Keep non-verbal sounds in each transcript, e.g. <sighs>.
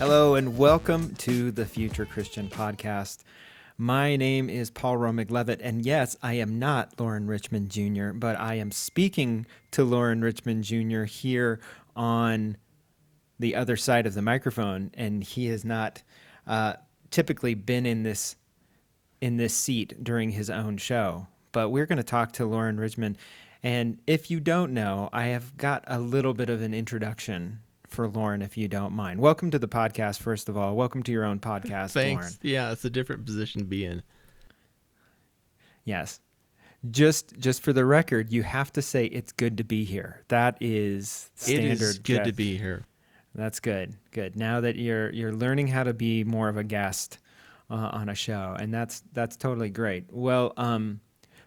Hello, and welcome to the Future Christian Podcast. My name is Paul Romig Levitt, and yes, I am not Lauren Richmond Jr., but I am speaking to Lauren Richmond Jr. here on the other side of the microphone, and he has not uh, typically been in this in this seat during his own show. But we're going to talk to Lauren Richmond, and if you don't know, I have got a little bit of an introduction for Lauren, if you don't mind. Welcome to the podcast, first of all. Welcome to your own podcast, Thanks. Lauren. Yeah, it's a different position to be in. Yes. Just just for the record, you have to say it's good to be here. That is standard. It is good to be here. That's good. Good. Now that you're you're learning how to be more of a guest uh, on a show, and that's that's totally great. Well, um,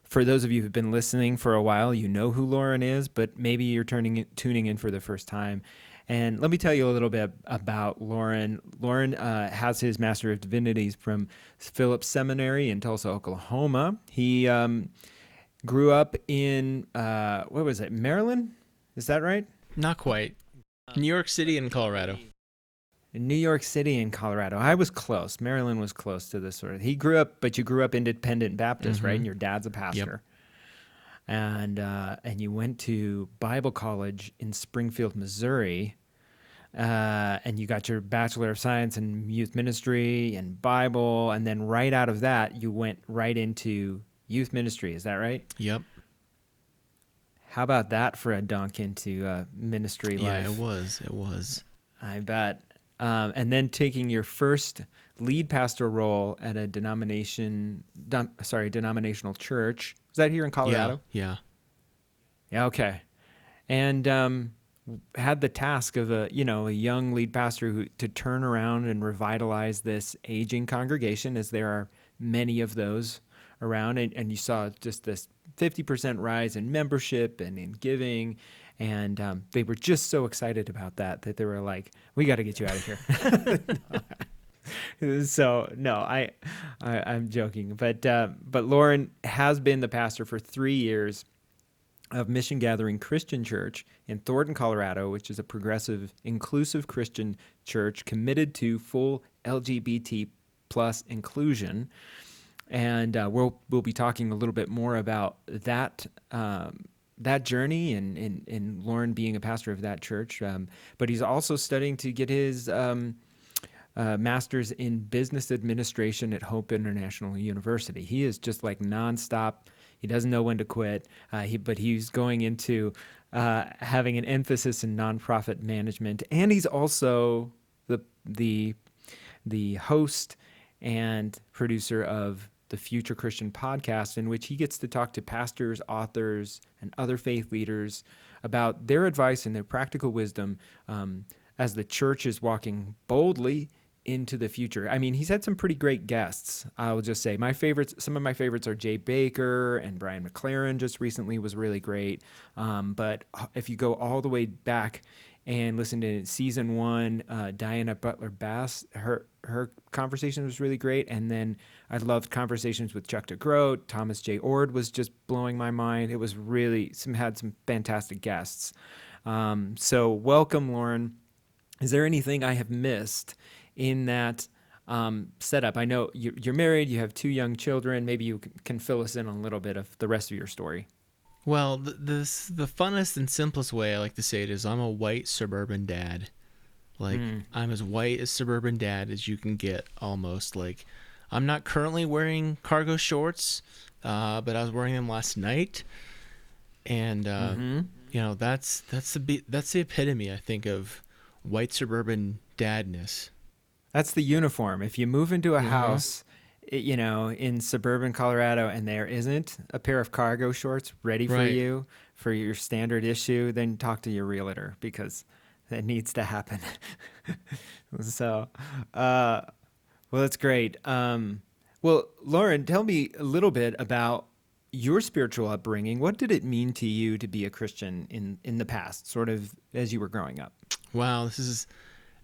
for those of you who've been listening for a while, you know who Lauren is, but maybe you're turning tuning in for the first time. And let me tell you a little bit about Lauren. Lauren uh, has his Master of Divinities from Phillips Seminary in Tulsa, Oklahoma. He um, grew up in uh, what was it, Maryland? Is that right? Not quite. New York City and Colorado. In New York City and Colorado. I was close. Maryland was close to this sort of. He grew up, but you grew up independent Baptist, right? And your dad's a pastor. And uh, and you went to Bible college in Springfield, Missouri. Uh, and you got your Bachelor of Science in Youth Ministry and Bible, and then right out of that, you went right into youth ministry. Is that right? Yep. How about that for a dunk into uh, ministry Yeah, life? it was. It was. I bet. Um, and then taking your first lead pastor role at a denomination, sorry, denominational church. Was that here in Colorado? Yeah. Yeah. okay. And um, had the task of a you know a young lead pastor who to turn around and revitalize this aging congregation, as there are many of those around, and, and you saw just this 50% rise in membership and in giving. And um, they were just so excited about that that they were like, "We got to get you out of here." <laughs> <laughs> <laughs> <laughs> so no, I, I I'm joking, but uh, but Lauren has been the pastor for three years of Mission Gathering Christian Church in Thornton, Colorado, which is a progressive, inclusive Christian church committed to full LGBT plus inclusion. And uh, we'll we'll be talking a little bit more about that um, that journey and, and and Lauren being a pastor of that church. Um, but he's also studying to get his um, uh, master's in business administration at Hope International University. He is just like nonstop. He doesn't know when to quit. Uh, he, but he's going into uh, having an emphasis in nonprofit management, and he's also the the the host and producer of the Future Christian podcast, in which he gets to talk to pastors, authors, and other faith leaders about their advice and their practical wisdom um, as the church is walking boldly into the future. I mean, he's had some pretty great guests. I'll just say my favorites. Some of my favorites are Jay Bakker and Brian McLaren. Just recently was really great. Um, but if you go all the way back and listen to season one, uh, Diana Butler Bass, her her conversation was really great. And then I loved conversations with Chuck DeGroat. Thomas J. Oord was just blowing my mind. It was really some had some fantastic guests. Um, so welcome, Lauren. Is there anything I have missed in that um, setup? I know you- you're married, you have two young children. Maybe you can fill us in on a little bit of the rest of your story. Well, the, the the funnest and simplest way I like to say it is I'm a white suburban dad. Like I'm as white as suburban dad as you can get almost. Like I'm not currently wearing cargo shorts, uh, but I was wearing them last night, and uh, you know that's that's the that's the epitome I think of white suburban dadness. That's the uniform. If you move into a house, i- you know, in suburban Colorado and there isn't a pair of cargo shorts ready for Right. you for your standard issue, then talk to your realtor because that needs to happen. <laughs> so, uh, well, that's great. Um, well, Lauren, tell me a little bit about your spiritual upbringing. What did it mean to you to be a Christian in in the past, sort of as you were growing up? Wow, this is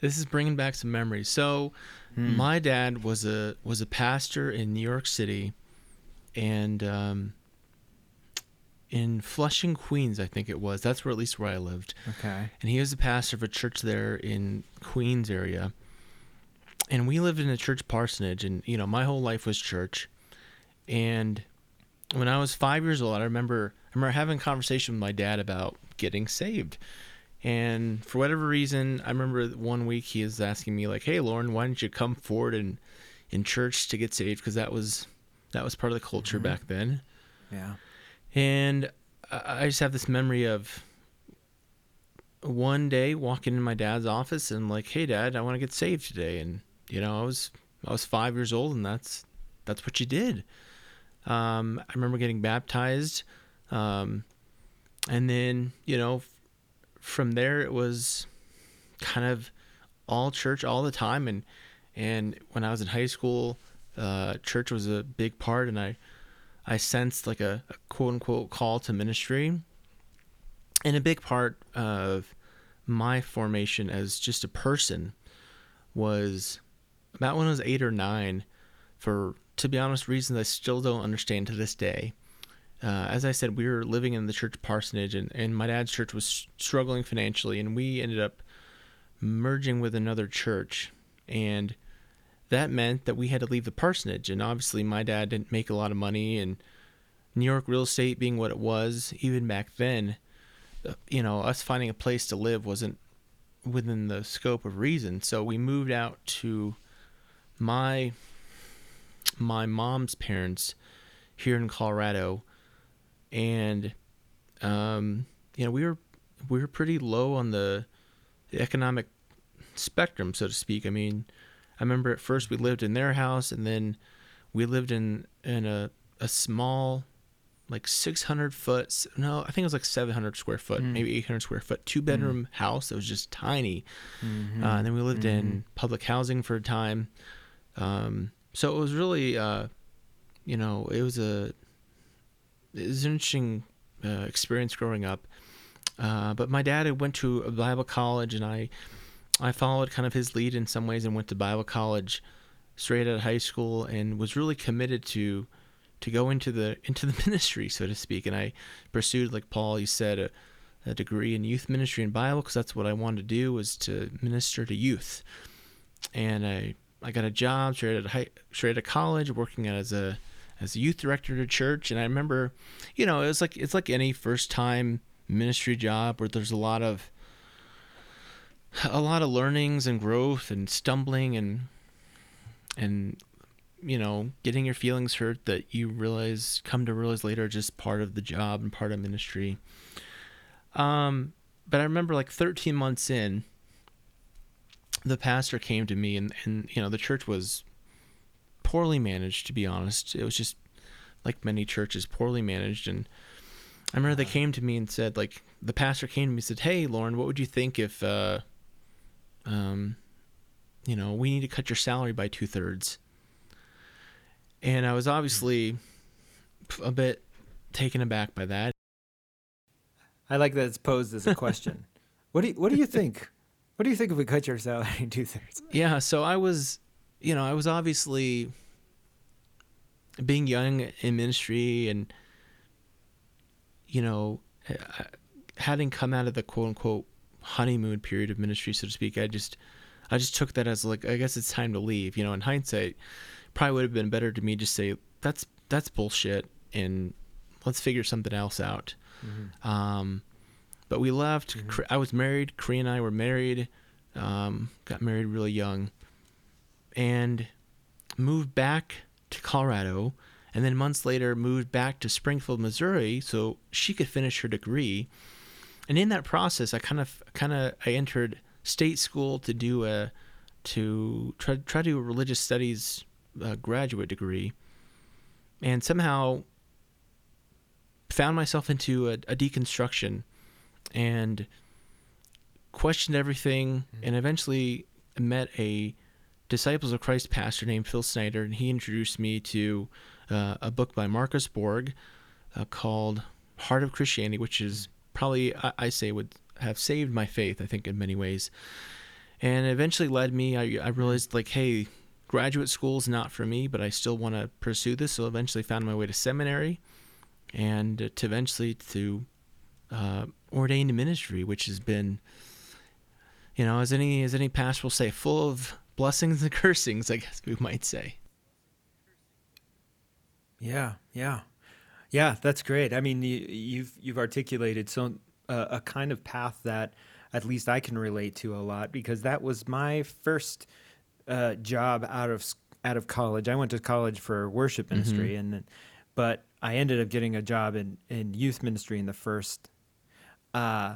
this is bringing back some memories. So, hmm. my dad was a was a pastor in New York City, and um, in Flushing, Queens, I think it was. That's where at least where I lived. Okay. And he was a pastor of a church there in Queens area. And we lived in a church parsonage, and you know, my whole life was church. And when I was five years old, I remember I remember having a conversation with my dad about getting saved. And for whatever reason, I remember one week he was asking me like, "Hey, Lauren, why don't you come forward and in church to get saved?" Because that was that was part of the culture mm-hmm. back then. Yeah. And I just have this memory of one day walking in my dad's office and like, "Hey, Dad, I want to get saved today." And you know, I was I was five years old, and that's that's what you did. Um, I remember getting baptized, um, and then you know, from there it was kind of all church all the time. And and when I was in high school, uh, church was a big part, and I I sensed like a, a quote unquote call to ministry. And a big part of my formation as just a person was about when I was eight or nine, for to be honest, reasons I still don't understand to this day. Uh, as I said, we were living in the church parsonage, and, and my dad's church was struggling financially, and we ended up merging with another church. And that meant that we had to leave the parsonage. And obviously, my dad didn't make a lot of money, and New York real estate being what it was, even back then, uh, you know, us finding a place to live wasn't within the scope of reason. So we moved out to my my mom's parents here in Colorado, and um, you know, we were we were pretty low on the, the economic spectrum, so to speak. I mean, I remember at first we lived in their house, and then we lived in in a a small, like 600 foot. No, I think it was like 700 square foot, mm. maybe 800 square foot, two bedroom mm. house that was just tiny. Mm-hmm. Uh, and then we lived mm-hmm. in public housing for a time. Um, so it was really, uh, you know, it was a it was an interesting uh, experience growing up. Uh, but my dad had went to a Bible college, and I I followed kind of his lead in some ways and went to Bible college straight out of high school and was really committed to to go into the <laughs> into the ministry, so to speak. And I pursued, like Paul, you said, a, a degree in youth ministry and Bible because that's what I wanted to do was to minister to youth. And I I got a job straight out of high, straight out of college, working as a as a youth director at a church. And I remember, you know, it was like it's like any first time ministry job where there's a lot of a lot of learnings and growth and stumbling and and you know getting your feelings hurt that you realize come to realize later just part of the job and part of ministry um but i remember like 13 months in the pastor came to me and and you know the church was poorly managed to be honest it was just like many churches poorly managed and i remember they came to me and said like the pastor came to me and said hey lauren what would you think if uh um, you know, we need to cut your salary by two thirds. And I was obviously a bit taken aback by that. I like that it's posed as a question. <laughs> what do you, What do you think? What do you think if we cut your salary two thirds? Yeah, so I was, you know, I was obviously being young in ministry and, you know, having come out of the quote unquote honeymoon period of ministry, so to speak. I just I just took that as like I guess it's time to leave. You know, in hindsight, probably would have been better to me just say that's that's bullshit and let's figure something else out. Mm-hmm. Um, but we left. Mm-hmm. I was married. Cree and I were married. Um, got married really young, and moved back to Colorado. And then months later, moved back to Springfield, Missouri, so she could finish her degree and in that process, I kind of kind of I entered state school to do a to try try to do a religious studies uh, graduate degree, and somehow found myself into a, a deconstruction, and questioned everything, and eventually met a Disciples of Christ pastor named Phil Snyder, and he introduced me to uh, a book by Marcus Borg uh, called Heart of Christianity, which is probably, I, I, say, would have saved my faith, I think, in many ways. And eventually led me, I, I realized, like, hey, graduate school is not for me, but I still want to pursue this. So eventually found my way to seminary and to eventually to uh, ordained ministry, which has been, you know, as any as any pastor will say, full of blessings and <laughs> cursings, I guess we might say. Yeah, yeah, yeah. That's great. I mean, you, you've you've articulated so uh, a kind of path that at least I can relate to a lot because that was my first uh, job out of out of college. I went to college for worship mm-hmm. ministry, mm-hmm. and but I ended up getting a job in, in youth ministry in the first, uh,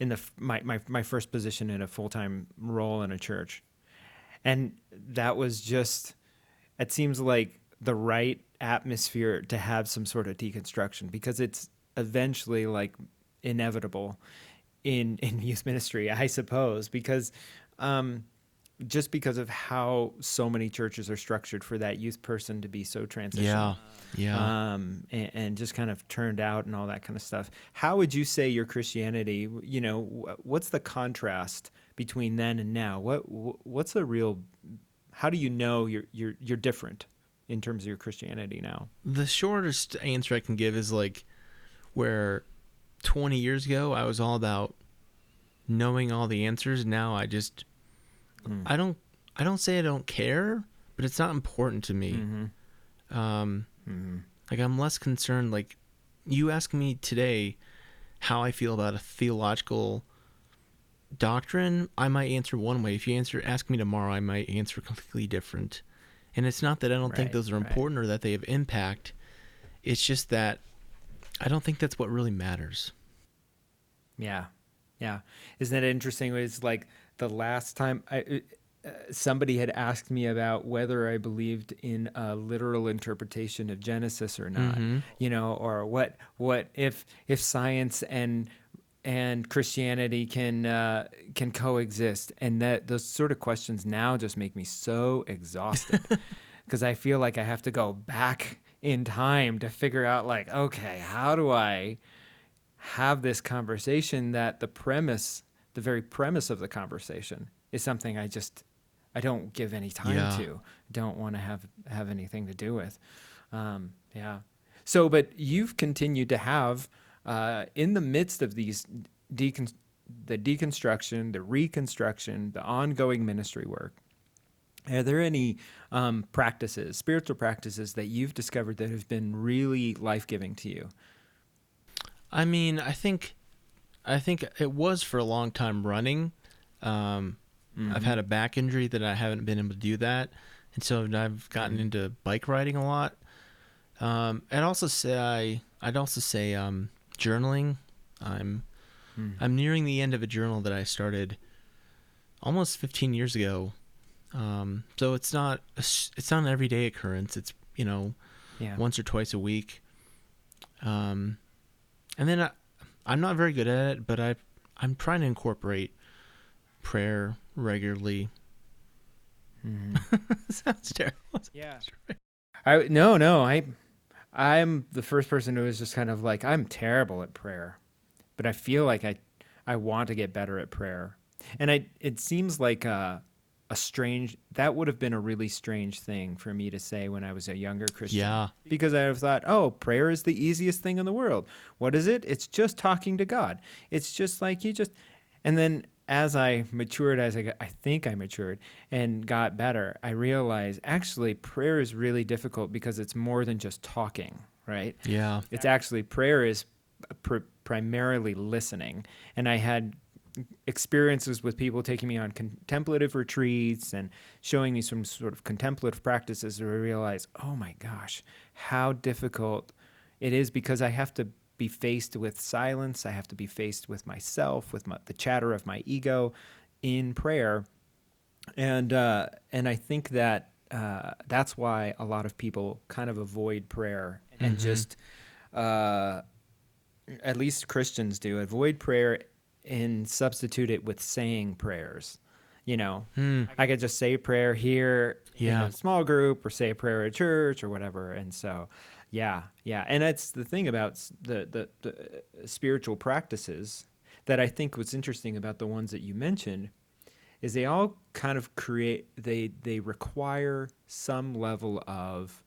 in the my, my my first position in a full time role in a church, and that was just, it seems like the right atmosphere to have some sort of deconstruction because it's eventually like inevitable in <laughs> in youth ministry, I suppose, because um, just because of how so many churches are structured for that youth person to be so transitional. Yeah. Yeah. Um, and, and, just kind of turned out and all that kind of stuff. How would you say your Christianity, you know, what's the contrast between then and now? What, what's a real, how do you know you're, you're, you're different in terms of your Christianity now? The shortest answer I can give is like where 20 years ago I was all about knowing all the answers. Now I just, Mm. I don't I don't say I don't care, but it's not important to me. Mm-hmm. Um, mm-hmm. Like I'm less concerned. Like you ask me today how I feel about a theological doctrine, I might answer one way. If you answer ask me tomorrow, I might answer <laughs> completely different. And it's not that I don't right, think those are important right. or that they have impact. It's just that I don't think that's what really matters. Yeah. Yeah. Isn't that interesting? It's like the last time I, uh, somebody had asked me about whether I believed in a literal interpretation of Genesis or not, mm-hmm. you know, or what what if if science and and Christianity can uh, can coexist, and that those sort of questions now just make me so exhausted <laughs> <laughs> because I feel like I have to go back in time to figure out like, okay, how do I have this conversation that the premise the very premise of the conversation is something I just I don't give any time yeah. to. Don't want to have have anything to do with. Um, yeah. So, but you've continued to have uh, in the midst of these decon- the deconstruction, the reconstruction, the ongoing ministry work. Are there any um, practices, spiritual practices that you've discovered that have been really life giving to you? I mean, I think I think it was for a long time running. Um, mm-hmm. I've had a back injury that I haven't been able to do that, and so I've gotten mm-hmm. into bike riding a lot. Um, I'd also say I'd also say um, journaling. I'm mm. I'm nearing the end of a journal that I started almost 15 years ago. Um, so it's not a, it's not an everyday occurrence. It's you know yeah. once or twice a week. Um, and then I, I'm not very good at it, but I I'm trying to incorporate prayer regularly. Mm. <laughs> Sounds terrible. Yeah. I no no I I'm the first person who is just kind of like I'm terrible at prayer, but I feel like I I want to get better at prayer, and I it seems like uh a strange that would have been a really strange thing for me to say when I was a younger Christian. Yeah. Because I have thought, oh, prayer is the easiest thing in the world. What is it? It's just talking to God. It's just like you just and then as I matured, as I, got, I think I matured and got better, I realized actually prayer is really difficult because it's more than just talking, right? Yeah. It's actually prayer is pr- primarily listening. And I had experiences with people taking me on contemplative retreats and showing me some sort of contemplative practices where I realized, oh my gosh, how difficult it is because I have to be faced with silence. I have to be faced with myself, with my, the chatter of my ego in prayer. And, uh, and I think that uh, that's why a lot of people kind of avoid prayer and mm-hmm. just, uh, at least Christians do, avoid prayer and substitute it with saying prayers. You know, Hmm. I could just say prayer here in a small group or say a prayer at church or whatever. And so, yeah, yeah. And that's the thing about the, the, the uh, spiritual practices that I think what's interesting about the ones that you mentioned is they all kind of create, they, they require some level of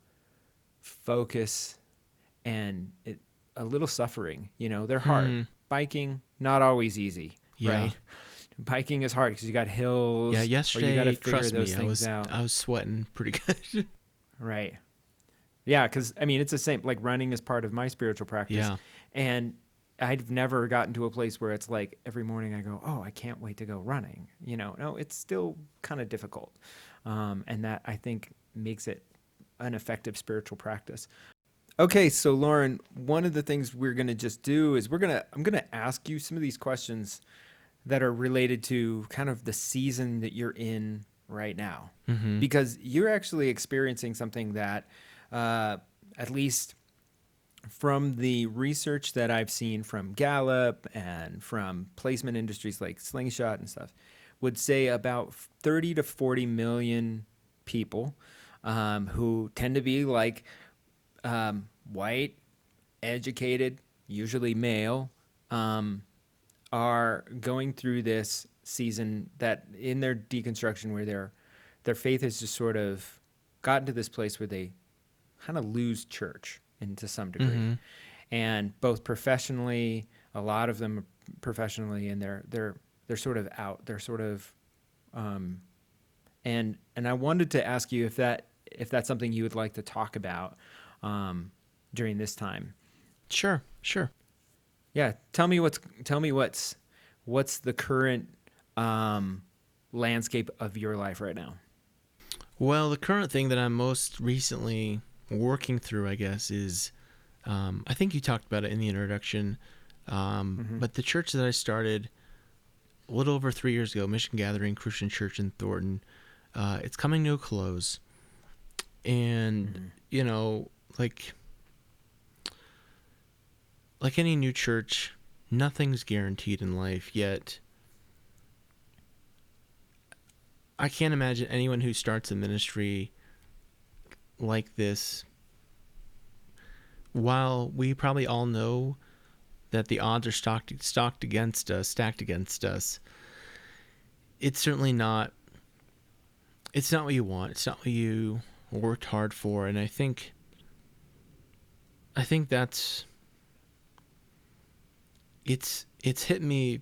focus and it, a little suffering. You know, they're hard. Hmm. Biking, not always easy, Yeah. right? <laughs> Biking is hard because you got hills. Yeah, yesterday, you got to figure trust those me, I was out. I was sweating pretty <laughs> good. Right. Yeah, because I mean, it's the same. Like running is part of my spiritual practice. Yeah. And I've never gotten to a place where it's like every morning I go, oh, I can't wait to go running. You know, no, it's still kind of difficult. Um, and that I think makes it an effective spiritual practice. Okay, so Lauren, one of the things we're going to just do is we're going to, I'm going to ask you some of these questions that are related to kind of the season that you're in right now Mhm. because you're actually experiencing something that, uh, at least from the research that I've seen from Gallup and from placement industries like Slingshot and stuff, would say about 30 to 40 million people um, who tend to be like um, white, educated, usually male, um, are going through this season that in their deconstruction where their their faith has just sort of gotten to this place where they kind of lose church in to some degree Mhm. and both professionally a lot of them professionally and they're they're they're sort of out they're sort of um and and I wanted to ask you if that if that's something you would like to talk about um during this time Sure, sure. yeah, tell me what's tell me what's what's the current um, landscape of your life right now. Well, the current thing that I'm most recently working through, I guess, is um, I think you talked about it in the introduction, um, Mhm. but the church that I started a little over three years ago, Mission Gathering Christian Church in Thornton, uh, it's coming to a close. And, you know, like like any new church, nothing's guaranteed in life, yet I can't imagine anyone who starts a ministry like this. While we probably all know that the odds are stocked stocked against us, stacked against us, it's certainly not. It's not what you want. It's not what you worked hard for, and I think. I think that's. It's it's hit me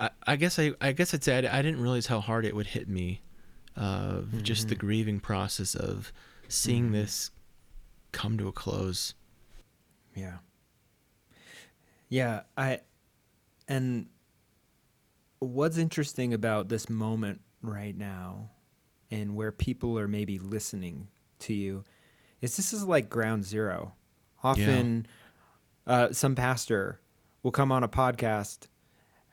I, I guess I, I guess I'd say I, I didn't realize how hard it would hit me, uh, just the Mhm. grieving process of seeing Mhm. this come to a close. Yeah. Yeah, I and what's interesting about this moment right now and where people are maybe listening to you is this is like ground zero. Often uh, some pastor will come on a podcast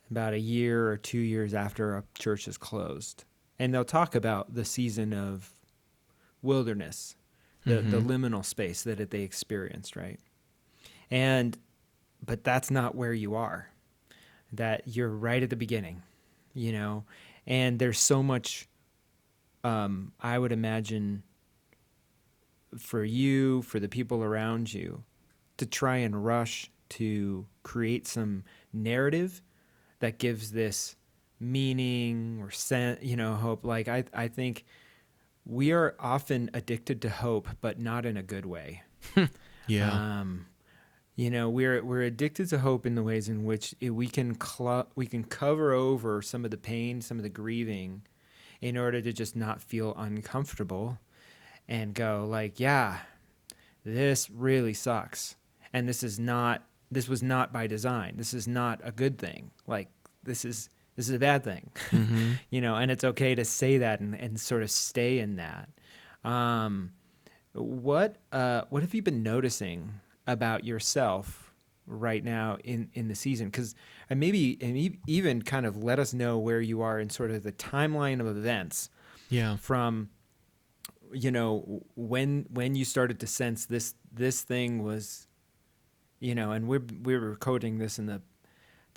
about a year or two years after a church is closed and they'll talk about the season of wilderness the, the Mhm. liminal space that it, they experienced right and but that's not where you are that you're right at the beginning you know and there's so much um, i would imagine for you for the people around you to try and rush to create some narrative that gives this meaning or sen- you know hope like i i think we are often addicted to hope but not in a good way <laughs> Yeah. um, you know, we're we're addicted to hope in the ways in which it, we can cl- we can cover over some of the pain, some of the grieving, in order to just not feel uncomfortable, and go like, yeah, this really sucks, and this is not this was not by design. This is not a good thing. Like this is this is a bad thing. hmm <laughs> you know, and it's okay to say that and, and sort of stay in that. Um, what uh, what have you been noticing about yourself right now in, in the season? Because and maybe and even kind of let us know where you are in sort of the timeline of events Yeah. from you know when when you started to sense this this thing was you know, and we're we were recording this in the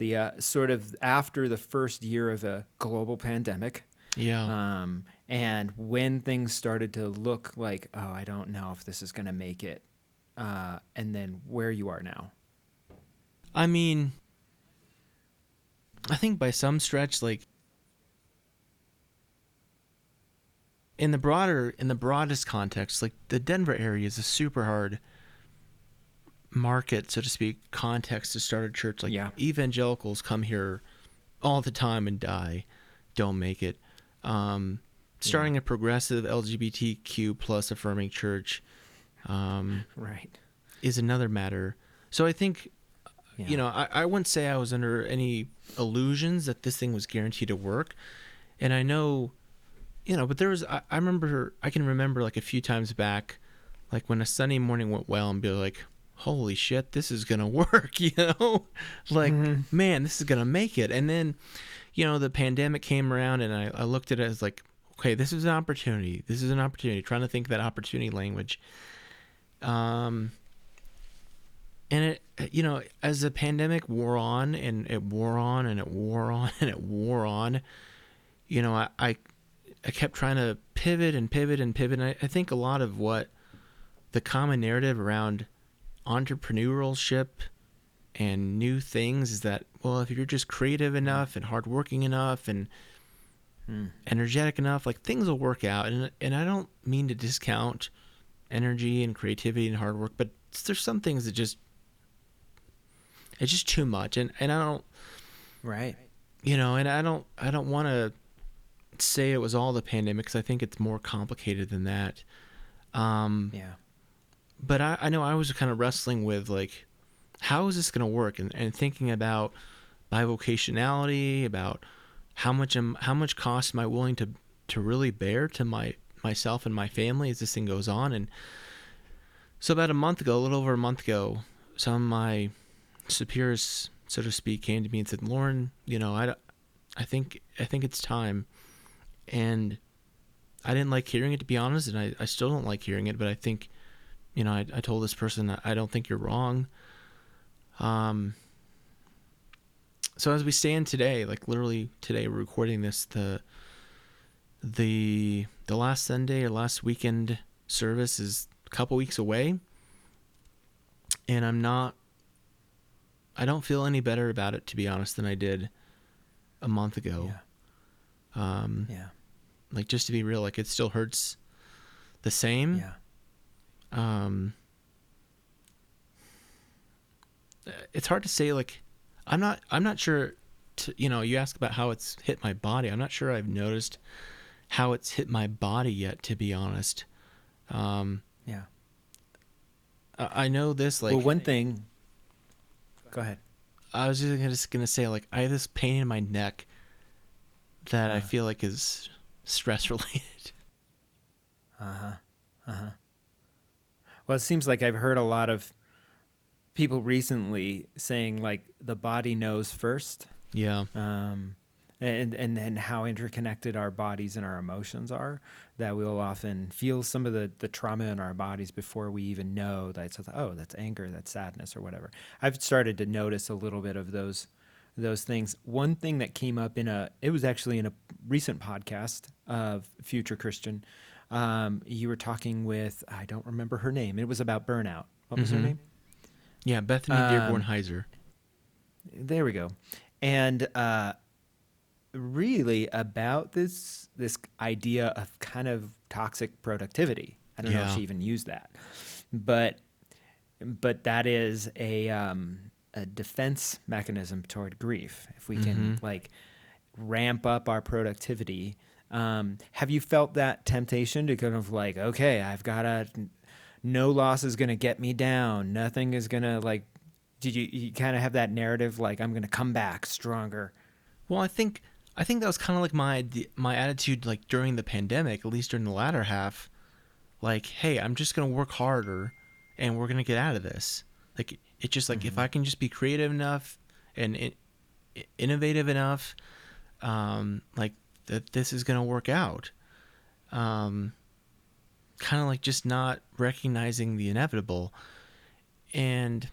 the uh, sort of after the first year of a global pandemic. Yeah. Um, and when things started to look like, oh, I don't know if this is going to make it, uh, and then where you are now. I mean, I think by some stretch, like in the broader, in the broadest context, like the Denver area is a super hard market, so to speak, context to start a church. Like Yeah. evangelicals come here all the time and die, don't make it. Um, starting a progressive LGBTQ plus affirming church um, Right. is another matter. So I think Yeah. you know, I, I wouldn't say I was under any illusions that this thing was guaranteed to work. And I know, you know, but there was, I, I remember, I can remember like a few times back, like when a Sunday morning went well and be like, holy shit, this is to <laughs> work, you know? like, man, this is to make it. And then, you know, the pandemic came around and I, I looked at it as like, okay, this is an opportunity. This is an opportunity. Trying to think that opportunity language. Um, and it you know as the pandemic wore on and it wore on and it wore <laughs> on and it wore on you know i i, I kept trying to pivot and pivot and pivot and I, I think a lot of what the common narrative around entrepreneurship and new things is that well if you're just creative enough and hardworking enough and energetic enough like things will work out and and i don't mean to discount energy and creativity and hard work but there's some things that just it's just too much and and i don't Right. you know and i don't i don't want to say it was all the pandemic because i think it's more complicated than that um Yeah. But I, I know I was kind of wrestling with like, how is this going to work, and, and thinking about bivocationality, about how much am how much cost am I willing to to really bear to my myself and my family as this thing goes on, and so about a month ago, a little over a month ago, some of my superiors, so to speak, came to me and said, "Lauren, you know, I, I think I think it's time," and I didn't like hearing it to be honest, and I, I still don't like hearing it, but I think you know, I, I told this person I don't think you're wrong. Um, so as we stand today, like literally today, we're recording this the the the last Sunday or last weekend service is a couple weeks away, and I'm not. I don't feel any better about it, to be honest, than I did a month ago. Um, Yeah. like just to be real, like it still hurts the same. Yeah. Um it's hard to say like i'm not i'm not sure to, you know you ask about how it's hit my body i'm not sure i've noticed how it's hit my body yet to be honest um Yeah. i, I know this like well, one thing. Go ahead. i was just gonna, just gonna say like i have this pain in my neck that i Uh. feel like is stress <laughs> related uh-huh Uh huh. Well, it seems like I've heard a lot of people recently saying like the body knows first, yeah um, and and and how interconnected our bodies and our emotions are. That we'll often feel some of the the trauma in our bodies before we even know that it's oh that's anger, that's sadness, or whatever. I've started to notice a little bit of those those things. One thing that came up in a it was actually in a recent podcast of Future Christian. Um, you were talking with I don't remember her name. It was about burnout. What was her Mhm. name? yeah bethany Um, dearborn Hiser There we go. And uh, really about this this idea of kind of toxic productivity. I don't know if she even used that, but but that is a um, a defense mechanism toward grief. If we can Mhm. like ramp up our productivity. Um, have you felt that temptation to kind of like, okay, I've got to, no loss is going to get me down. Nothing is going to like, did you, you kind of have that narrative like, I'm going to come back stronger? Well, I think I think that was kind of like my my attitude like during the pandemic, at least during the latter half. Like, hey, I'm just gonna work harder, and we're gonna get out of this. Like, it's just like if I can just be creative enough and in, innovative enough, um, like that, this is gonna work out. Um, kind of like just not recognizing the inevitable, and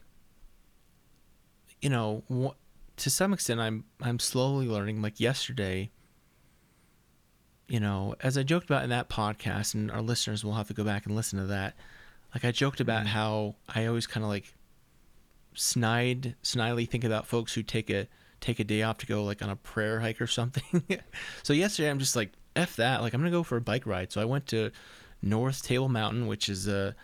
you know, wh- to some extent, I'm I'm slowly learning. Like yesterday, you know, as I joked about in that podcast, and our listeners will have to go back and listen to that. Like I joked about Mhm. how I always kind of like snide, slyly think about folks who take a take a day off to go like on a prayer hike or something. <laughs> so yesterday, I'm just like f that. Like I'm gonna go for a bike ride. So I went to North Table Mountain, which is a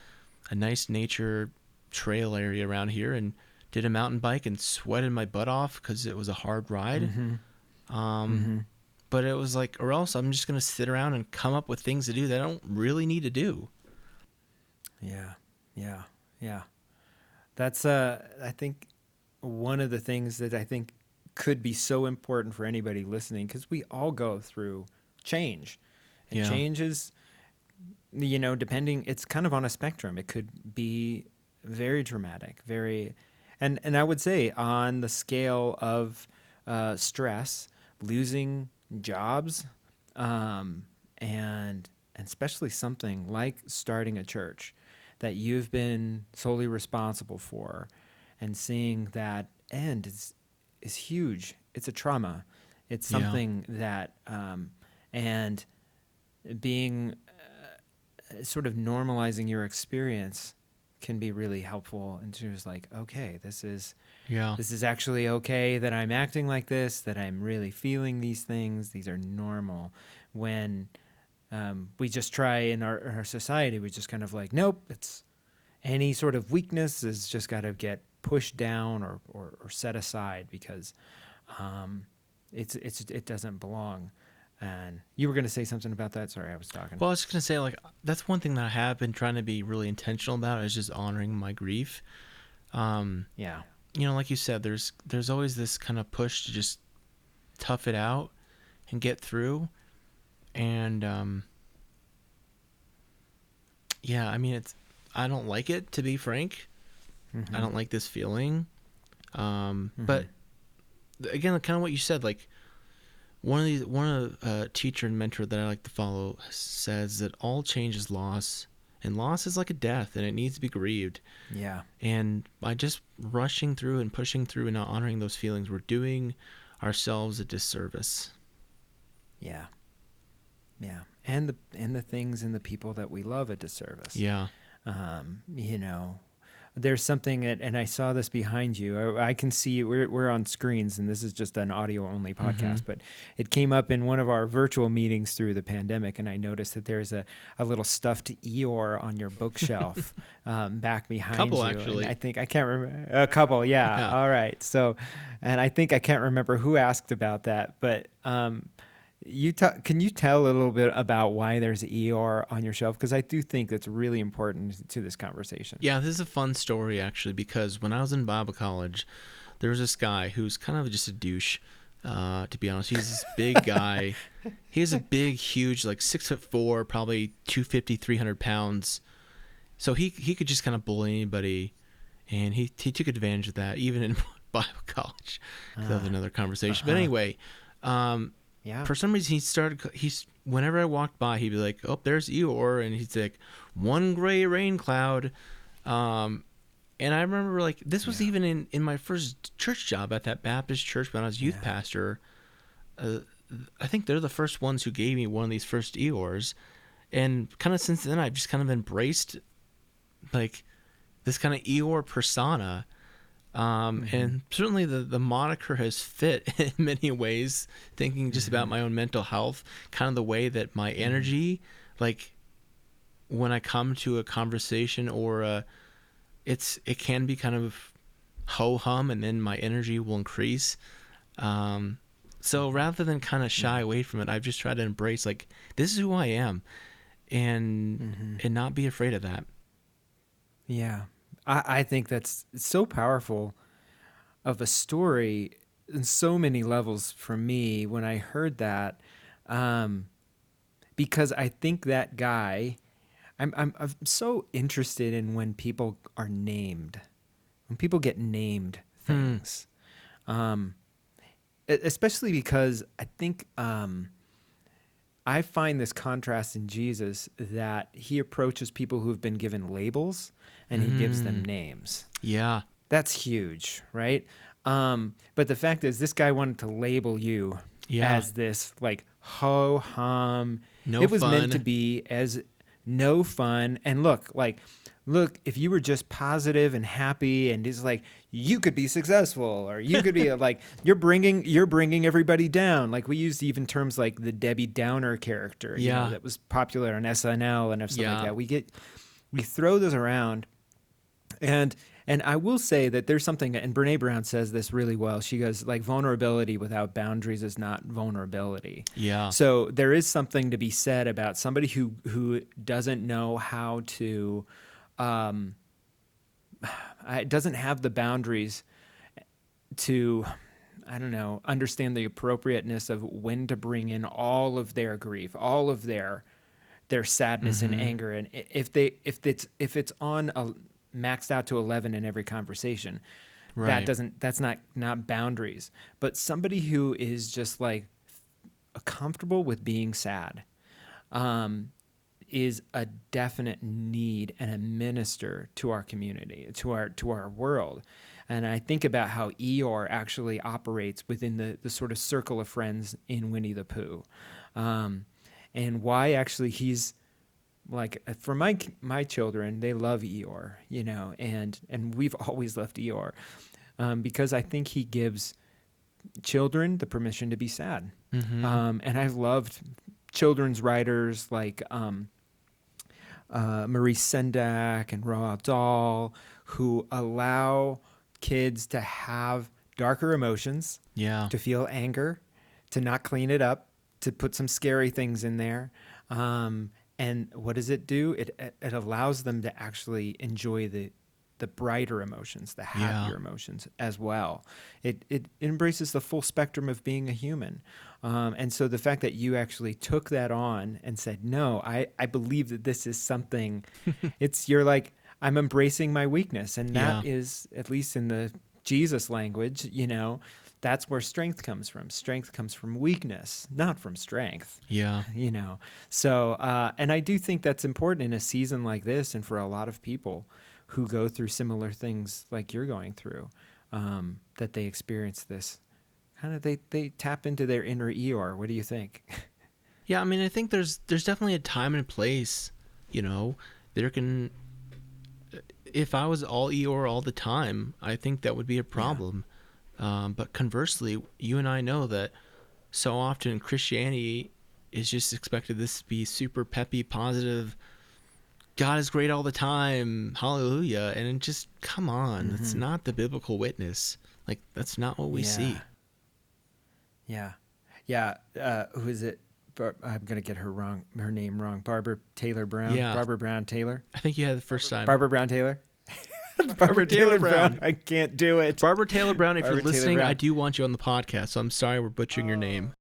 a nice nature trail area around here, and did a mountain bike and sweated my butt off because it was a hard ride. Mhm. Um, Mhm. but it was like, or else I'm just gonna sit around and come up with things to do that I don't really need to do. Yeah, yeah, yeah. That's uh, I think one of the things that I think could be so important for anybody listening because we all go through change, and Yeah. change is, you know, depending. It's kind of on a spectrum. It could be very dramatic, very, and and I would say on the scale of uh, stress, losing jobs, um, and and especially something like starting a church that you've been solely responsible for and seeing that end is is huge it's a trauma it's Yeah. something that um, and being uh, sort of normalizing your experience can be really helpful and just like okay this is Yeah. this is actually okay that I'm acting like this, that I'm really feeling these things. These are normal. When um, we just try in our, our society, we just kind of like, nope, it's any sort of weakness is just got to get pushed down or, or, or set aside because um, it's, it's, it doesn't belong. And you were going to say something about that. Sorry, I was talking. Well, I was just gonna say like that's one thing that I have been trying to be really intentional about is just honoring my grief. Um, yeah. you know, like you said, there's there's always this kind of push to just tough it out and get through, and um, yeah, I mean it's I don't like it to be frank. Mhm. I don't like this feeling. Um, Mhm. But again, kind of what you said, like one of these, one of uh, teacher and mentor that I like to follow says that all change is loss, and loss is like a death, and it needs to be grieved. Yeah. And by just rushing through and pushing through and not honoring those feelings, we're doing ourselves a disservice. Yeah. Yeah. And the, and the things and the people that we love a disservice. Yeah. um, you know there's something that, and I saw this behind you. I, I can see we're we're on screens, and this is just an audio only podcast. Mhm. But it came up in one of our virtual meetings through the pandemic, and I noticed that there's a, a little stuffed Eeyore on your bookshelf <laughs> um, back behind Couple, you. And actually. I think I can't remember a couple. Yeah. Yeah. All right. So, and I think I can't remember who asked about that, but. Um, you ta- can you tell a little bit about why there's Eeyore on your shelf? Because I do think that's really important to this conversation. Yeah, this is a fun story actually because when I was in Bible college, there was this guy who's kind of just a douche. Uh, to be honest, he's this big <laughs> guy. he has a big, huge, like six foot four, probably 250, 300 pounds. So he he could just kind of bully anybody, and he he took advantage of that even in <laughs> Bible college. 'Cause That was Ah. another conversation. But Uh-huh. anyway, um, Yeah. for some reason he started he's whenever i walked by he'd be like oh there's eeyore and he's like one gray rain cloud um and i remember like this was Yeah. even in in my first church job at that baptist church when i was youth Yeah. pastor uh, i think they're the first ones who gave me one of these first eeyores and kind of since then i've just kind of embraced like this kind of eeyore persona um, Mhm. and certainly the, the moniker has fit <laughs> in many ways thinking just about Mhm. my own mental health kind of the way that my energy like when i come to a conversation or a, it's it can be kind of ho hum and then my energy will increase um, so rather than kind of shy away from it i've just tried to embrace like this is who i am and Mhm. and not be afraid of that Yeah. I, I think that's so powerful of a story in so many levels for me when I heard that. Um, because I think that guy, I'm, I'm, I'm so interested in when people are named, when people get named Hmm. things. Um, especially because I think um, I find this contrast in Jesus that he approaches people who have been given labels and he gives them Mm. names. yeah That's huge, right? Um, but the fact is, this guy wanted to label you Yeah. as this like ho hum. No it was fun. meant to be as no fun. And look, like, look, if you were just positive and happy and just like you could be successful or you could be <laughs> like you're bringing you're bringing everybody down. Like we used even terms like the Debbie Downer character. you know, Yeah. that was popular on SNL and stuff Yeah. like that. We get we throw those around and and I will say that there's something and Brene Brown says this really well. She goes like vulnerability without boundaries is not vulnerability. Yeah. So there is something to be said about somebody who who doesn't know how to um <sighs> I- doesn't have the boundaries to I don't know, understand the appropriateness of when to bring in all of their grief, all of their their sadness and anger. And if they if it's if it's on a maxed out to 11 in every conversation that doesn't that's not not boundaries. But somebody who is just like comfortable with being sad um, is a definite need and a minister to our community, to our to our world. And I think about how Eeyore actually operates within the, the sort of circle of friends in Winnie the Pooh, um, and why actually he's like uh, for my my children, they love Eeyore, you know, and and we've <laughs> always loved Eeyore um, because I think he gives children the permission to be sad. Mhm. Um, and I've loved children's writers like um, uh, Maurice Sendak and Roald Dahl, who allow kids to have darker emotions, yeah. to feel anger, to not clean it up, to put some scary things in there. Um, and what does it do? It it allows them to actually enjoy the the brighter emotions, the Yeah. happier emotions as well. It it embraces the full spectrum of being a human. Um, and so the fact that you actually took that on and said, "No, I I believe that this is something." <laughs> it's you're like I'm embracing my weakness, and that is Yeah. at least in the Jesus language, you know, that's where strength comes from. Strength comes from weakness, not from strength Yeah. <laughs> you know so uh, and i do think that's important in a season like this and for a lot of people who go through similar things like you're going through um, that they experience this kind of they, they tap into their inner eeyore what do you think <laughs> Yeah, I mean, I think there's there's definitely a time and place. You know, there can. If I was all Eeyore all the time, I think that would be a problem. Um, but conversely, you and I know that so often Christianity is just expected this to be super peppy, positive. God is great all the time, hallelujah, and just come on, it's Mhm. not the biblical witness. Like that's not what we see. Yeah yeah uh, who is it Bar- i'm gonna get her wrong her name wrong barbara taylor brown Yeah. barbara brown taylor I think you had the first time. barbara brown taylor <laughs> barbara taylor brown i can't do it Barbara Taylor Brown, if Barbara you're listening, I do want you on the podcast. So I'm sorry we're butchering your name.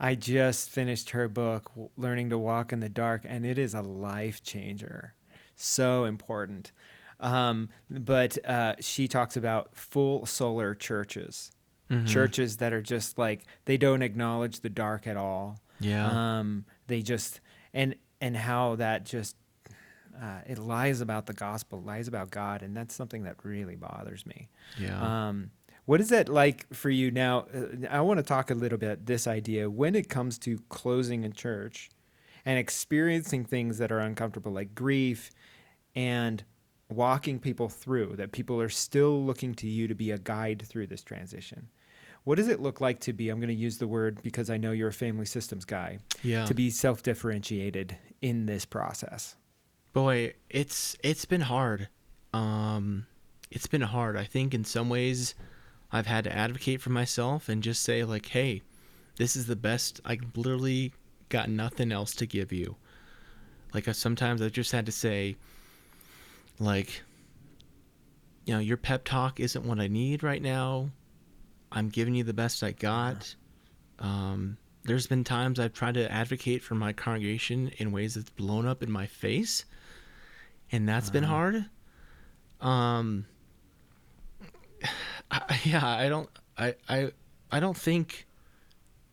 I just finished her book, Learning to Walk in the Dark, and it is a life changer. So important. Um, but uh, she talks about full solar churches, Mhm. churches that are just like, they don't acknowledge the dark at all. Yeah. Um, they just, and, and how that just, uh, it lies about the gospel, lies about God, and that's something that really bothers me. yeah. Um, what is it like for you now? Uh, I want to talk a little bit this idea when it comes to closing a church and experiencing things that are uncomfortable, like grief, and walking people through. That people are still looking to you to be a guide through this transition. What does it look like to be? I'm going to use the word because I know you're a family systems guy. yeah. To be self-differentiated in this process. Boy, it's it's been hard. Um it's been hard. I think in some ways I've had to advocate for myself and just say like, "Hey, this is the best. I literally got nothing else to give you." Like I, sometimes I've just had to say like you know, your pep talk isn't what I need right now. I'm giving you the best I got. Um, there's been times I've tried to advocate for my congregation in ways that's blown up in my face, and that's been Uh-huh. hard. Um, <sighs> I, yeah, I don't, I, I, I don't think,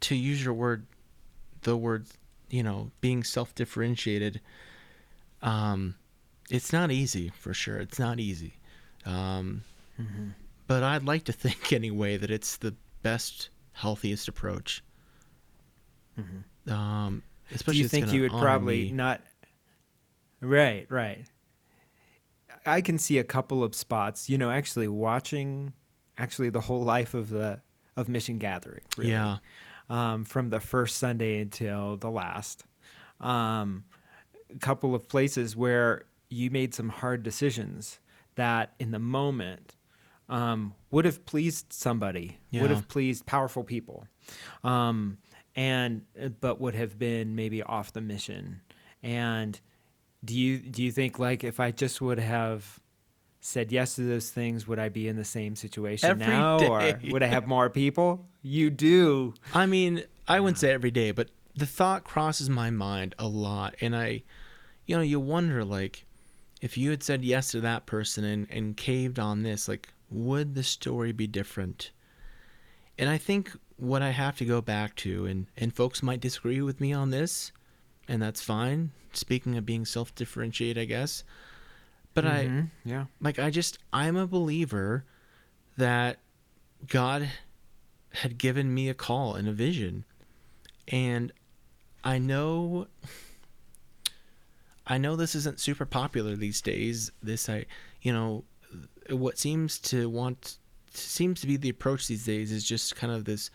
to use your word, the word, you know, being self-differentiated. Um, it's not easy for sure. It's not easy. Um, but I'd like to <laughs> think anyway that it's the best, healthiest approach. Um, Do you think you would probably me. not? Right, right. I can see a couple of spots. You know, actually watching, actually the whole life of the of mission gathering. Really. Yeah. um, from the first Sunday until the last. Um, a couple of places where you made some hard decisions that in the moment um, would have pleased somebody, would have pleased powerful people, um, and uh, but would have been maybe off the mission. And do you do you think like if I just would have said yes to those things, would I be in the same situation Every now, or would I have more people? You do. I mean, I wouldn't say every day, but the thought crosses my mind a lot. And I, you know, you wonder, like, if you had said yes to that person and, and caved on this, like, would the story be different? And I think what I have to go back to, and, and folks might disagree with me on this, and that's fine. Speaking of being self differentiate, I guess. But I, Mhm. yeah. like I just I'm a believer that God had given me a call and a vision. And I know I know this isn't super popular these days. This I you know what seems to want seems to be the approach these days is just kind of this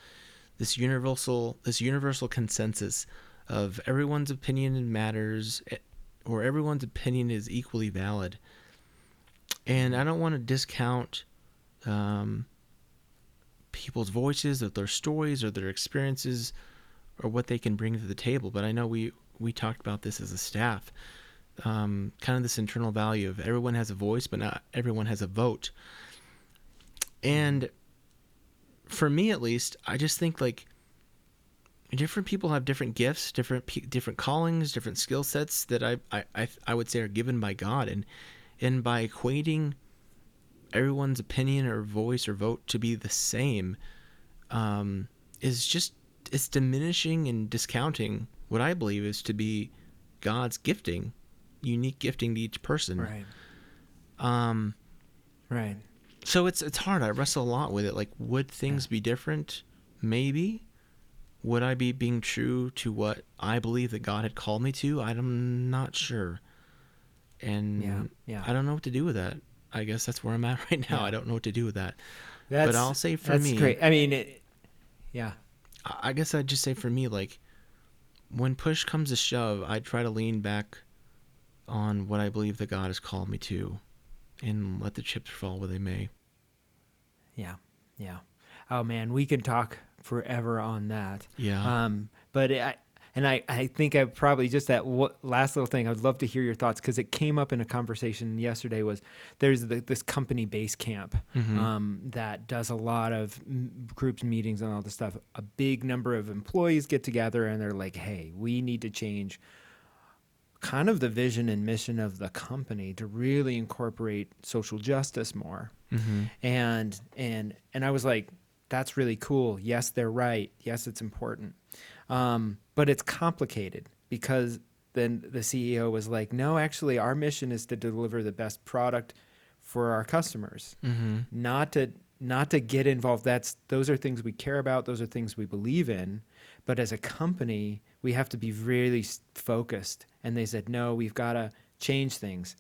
this universal this universal consensus of everyone's opinion matters eh, or everyone's opinion is equally valid and I don't want to discount um, people's voices or their stories or their experiences or what they can bring to the table. But I know we we talked about this as a staff, um, kind of this internal value of everyone has a voice, but not everyone has a vote. And for me, at least, I just think like different people have different gifts, different different callings, different skill sets that I, I I I would say are given by God, and and by equating everyone's opinion or voice or vote to be the same um, is just it's diminishing and discounting what I believe is to be God's gifting, unique gifting to each person. Right. Um, Right. so it's it's hard. I wrestle a lot with it. Like, would things be different? Maybe. Would I be being true to what I believe that God had called me to? I'm not sure. And Yeah, yeah. I don't know what to do with that. I guess that's where I'm at <laughs> right now. Yeah. I don't know what to do with that. That's, but I'll say for that's me- great. I mean, it, yeah. I I guess I'd just say for me, like, when push comes to shove, I try to lean back on what I believe that God has called me to and let the chips fall where they may. Yeah, yeah. Oh man, we can talk forever on that. Yeah. Um, but I and I, I think I probably just that w- last little thing. I'd love to hear your thoughts because it came up in a conversation yesterday. Was there's the, this company Basecamp Mhm. um, that does a lot of m- groups meetings and all this stuff. A big number of employees get together and they're like, "Hey, we need to change." Kind of the vision and mission of the company to really incorporate social justice more Mm-hmm. and and and I was like, that's really cool. Yes, they're right. Yes, it's important. Um, but it's complicated because then the CEO was like, no, actually, our mission is to deliver the best product for our customers, Mm-hmm. not to not to get involved. That's those are things we care about. Those are things we believe in. But as a company, we have to be really focused. And they said, no, we've got to change things.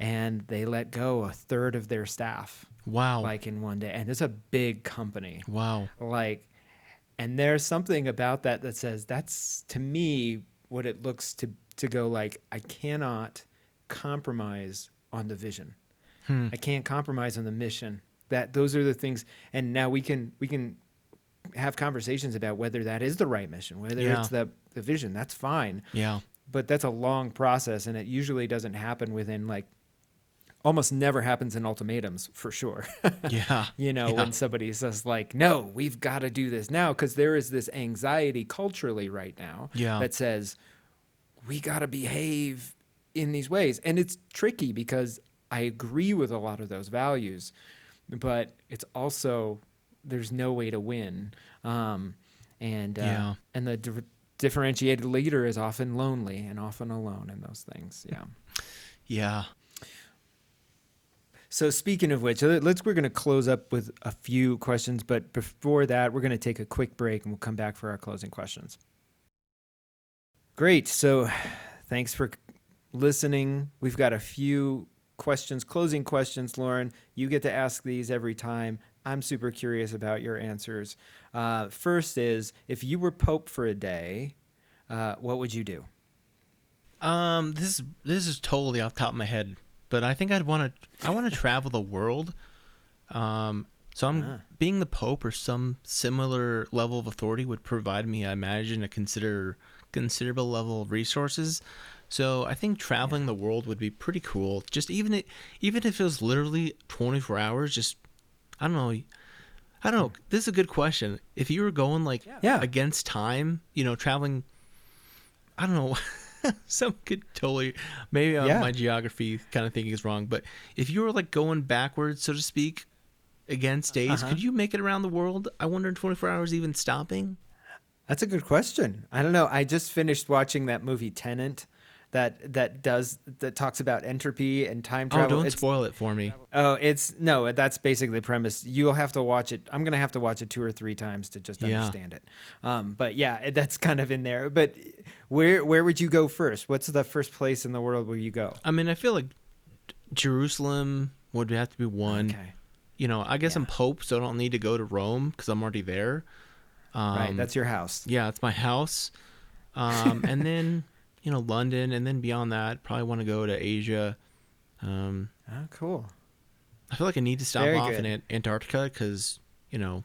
And they let go a third of their staff Wow. like in one day and it's a big company wow. like and there's something about that that says that's to me what it looks to to go like i cannot compromise on the vision Hmm. i can't compromise on the mission that those are the things and now we can we can have conversations about whether that is the right mission whether Yeah. it's the the vision that's fine Yeah. but that's a long process and it usually doesn't happen within like almost never happens in ultimatums for sure <laughs> Yeah. you know Yeah. when somebody says like no we've got to do this now because there is this anxiety culturally right now Yeah. that says we got to behave in these ways and it's tricky because i agree with a lot of those values but it's also there's no way to win um, and uh, Yeah. and the di- differentiated leader is often lonely and often alone in those things yeah Yeah. So speaking of which, let- let's we're going to close up with a few questions, but before that, we're going to take a quick break and we'll come back for our closing questions. Great. So thanks for listening. We've got a few questions, closing questions, Lauren. You get to ask these every time. I'm super curious about your answers. Uh, first is if you were Pope for a day, uh, what would you do? Um, this is this is totally off the top of my head, but I think I'd want to I want to travel the world. Um, so I'm Ah. being the Pope or some similar level of authority would provide me, I imagine, a consider considerable level of resources. So I think traveling the world would be pretty cool. Just even it, even if it was literally 24 hours, just I don't know. I don't know. This is a good question. If you were going like Yeah. against time, you know, traveling I don't know. <laughs> Some could totally maybe Yeah. my geography kind of thinking is wrong, but if you were like going backwards, so to speak, against days, Uh-huh. could you make it around the world? I wonder in 24 hours even stopping. That's a good question. I don't know. I just finished watching that movie Tenet that that does that talks about entropy and time Oh, travel. don't It's- spoil it for me. Oh, it's no, that's basically the premise. You'll have to watch it. I'm gonna have to watch it two or three times to just Yeah. understand it. Um, but yeah, <laughs> that's kind of in there. But where where would you go first? What's the first place in the world where you go? I mean, I feel like Jerusalem would have to be one. Okay, You know, I guess I'm Pope, so I don't need to go to Rome because I'm already there. Um, right. That's your house. yeah, it's my house. Um, and then <laughs> you know London, and then beyond that, probably want to go to Asia. Um, Oh, cool. I feel like I need to stop Very off good. in Antarctica because you know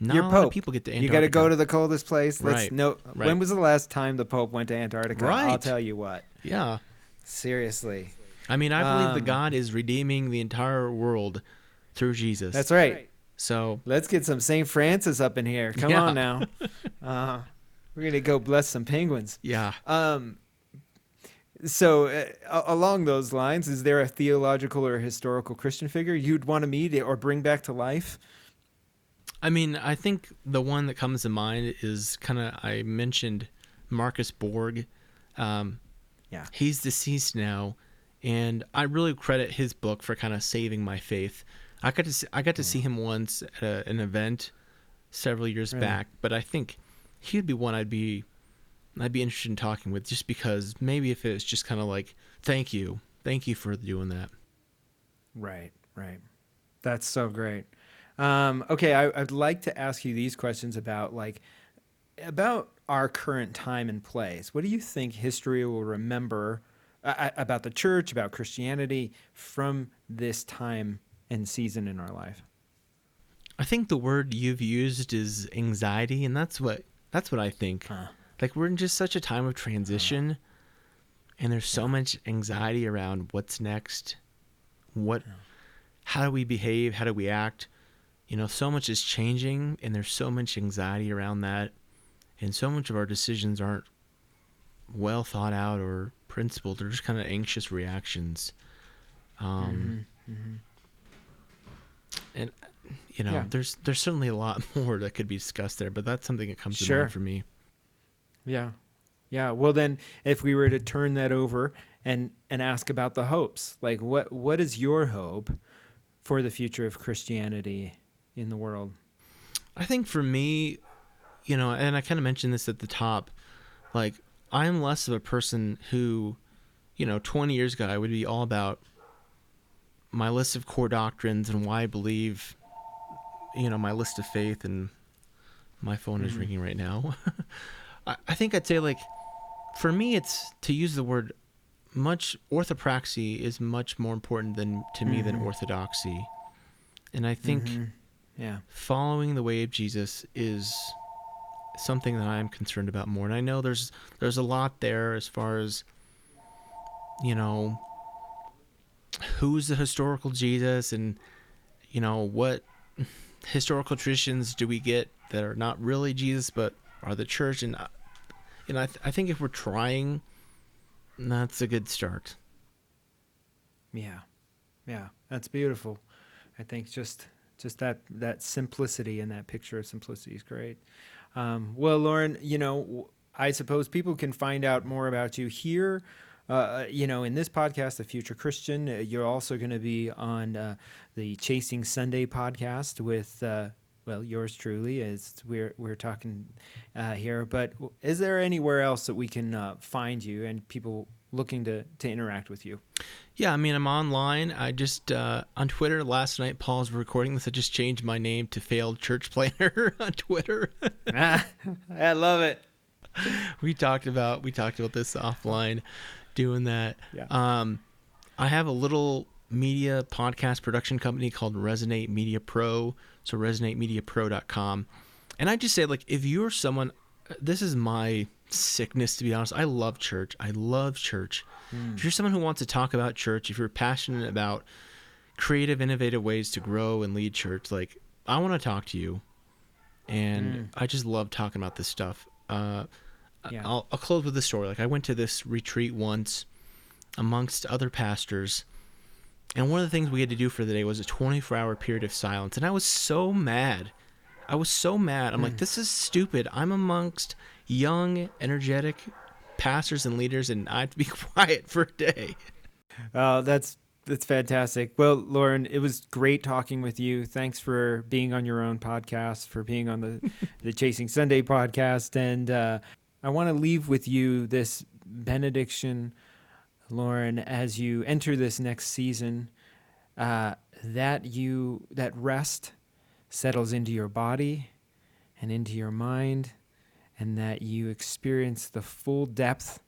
not a lot of Pope. people get to Antarctica. You got to go to the coldest place. Let's Right, no. right. When was the last time the Pope went to Antarctica? I'll Right. tell you what. yeah. Seriously, I mean, I believe Um, that God is redeeming the entire world through Jesus. that's right. So Let's get some St. Francis up in here. Come Yeah. on now. <laughs> Uh, we're gonna go bless some penguins. yeah, Um, so uh, along those lines, is there a theological or historical Christian figure you'd want to meet or bring back to life? I mean, I think the one that comes to mind is kind of I mentioned Marcus Borg. Um, Yeah. he's deceased now, and I really credit his book for kind of saving my faith. I got to see, I got to see him once at a, an event several years Right. back, but I think he'd be one I'd be I'd be interested in talking with just because maybe if it's just kind of like thank you, thank you for doing that. Right, right. That's so great. Um, okay, I, I'd like to ask you these questions about like about our current time and place. What do you think history will remember uh, about the church, about Christianity from this time and season in our life? I think the word you've used is anxiety, and that's what that's what I think. Huh. Like we're in just such a time of transition, and there's so much anxiety around what's next, what, how do we behave, how do we act. You know, so much is changing, and there's so much anxiety around that, and so much of our decisions aren't well thought out or principled. They're just kind of anxious reactions. Um, Mm-hmm. and you know Yeah. there's there's certainly a lot <laughs> more that could be discussed there but that's something that comes to mind for me Yeah. Yeah. Well then if we were to turn that over and and ask about the hopes, like what what is your hope for the future of Christianity in the world? i think for me you know and i kind of mentioned this at the top like i'm less of a person who you know 20 years ago i would be all about my list of core doctrines and why i believe you know my list of faith and my phone is Mhm. ringing right now <laughs> I, I think i'd say like for me it's to use the word much orthopraxy is much more important than to me than Mhm. orthodoxy and i think Mhm. yeah. following the way of Jesus is something that I'm concerned about more. And I know there's there's a lot there as far as you know who's the historical Jesus and you know what historical traditions do we get that are not really Jesus but are the church and I- and I th- I think if we're trying that's a good start. Yeah. Yeah. That's beautiful. I think just just that that simplicity and that picture of simplicity is great. Um, well, Lauren, you know, I suppose people can find out more about you here uh, you know, in this podcast, The Future Christian, uh, you're also going to be on uh, the Chasing Sunday podcast with, uh, well, yours truly, as we're we're talking uh, here. But is there anywhere else that we can uh, find you and people looking to to interact with you? Yeah, I mean, I'm online. I just uh, on Twitter last night. Paul's recording this. I just changed my name to Failed Church Planner <laughs> on Twitter. <laughs> I love it. <laughs> we talked about we talked about this offline, doing that. Yeah. Um, I have a little media podcast production company called Resonate Media Pro. So resonatemediapro.com. And I just say like if you're someone this is my sickness to be honest. I love church. I love church. If you're someone who wants to talk about church, if you're passionate about creative innovative ways to grow and lead church, like I want to talk to you. And I just love talking about this stuff. Uh Yeah. I'll, I'll close with this story. Like I went to this retreat once amongst other pastors, and one of the things we had to do for the day was a 24-hour period of silence, and I was so mad. I was so mad. I'm like, this is stupid. I'm amongst young, energetic pastors and leaders, and I have to be <laughs> quiet for a day. Oh, that's that's fantastic. Well, Lauren, it was great talking with you. Thanks for being on your own podcast, for being on the <laughs> the Chasing Sunday podcast, and uh, I want to leave with you this benediction, Lauren, as you enter this next season. Uh, that you that rest settles into your body and into your mind, and that you experience the full depth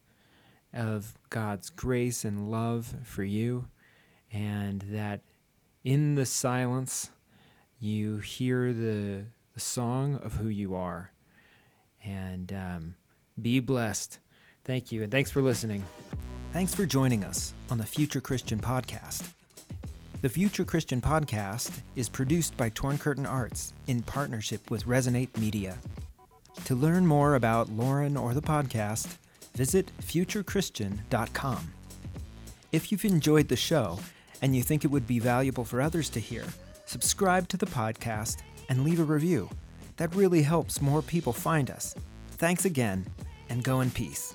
of God's grace and love for you, and that in the silence you hear the, the song of who you are. And um, be blessed. Thank you, and thanks for listening. Thanks for joining us on the Future Christian Podcast. The Future Christian Podcast is produced by Torn Curtain Arts in partnership with Resonate Media. To learn more about Lauren or the podcast, visit futurechristian.com. If you've enjoyed the show and you think it would be valuable for others to hear, subscribe to the podcast and leave a review. That really helps more people find us. Thanks again, and go in peace.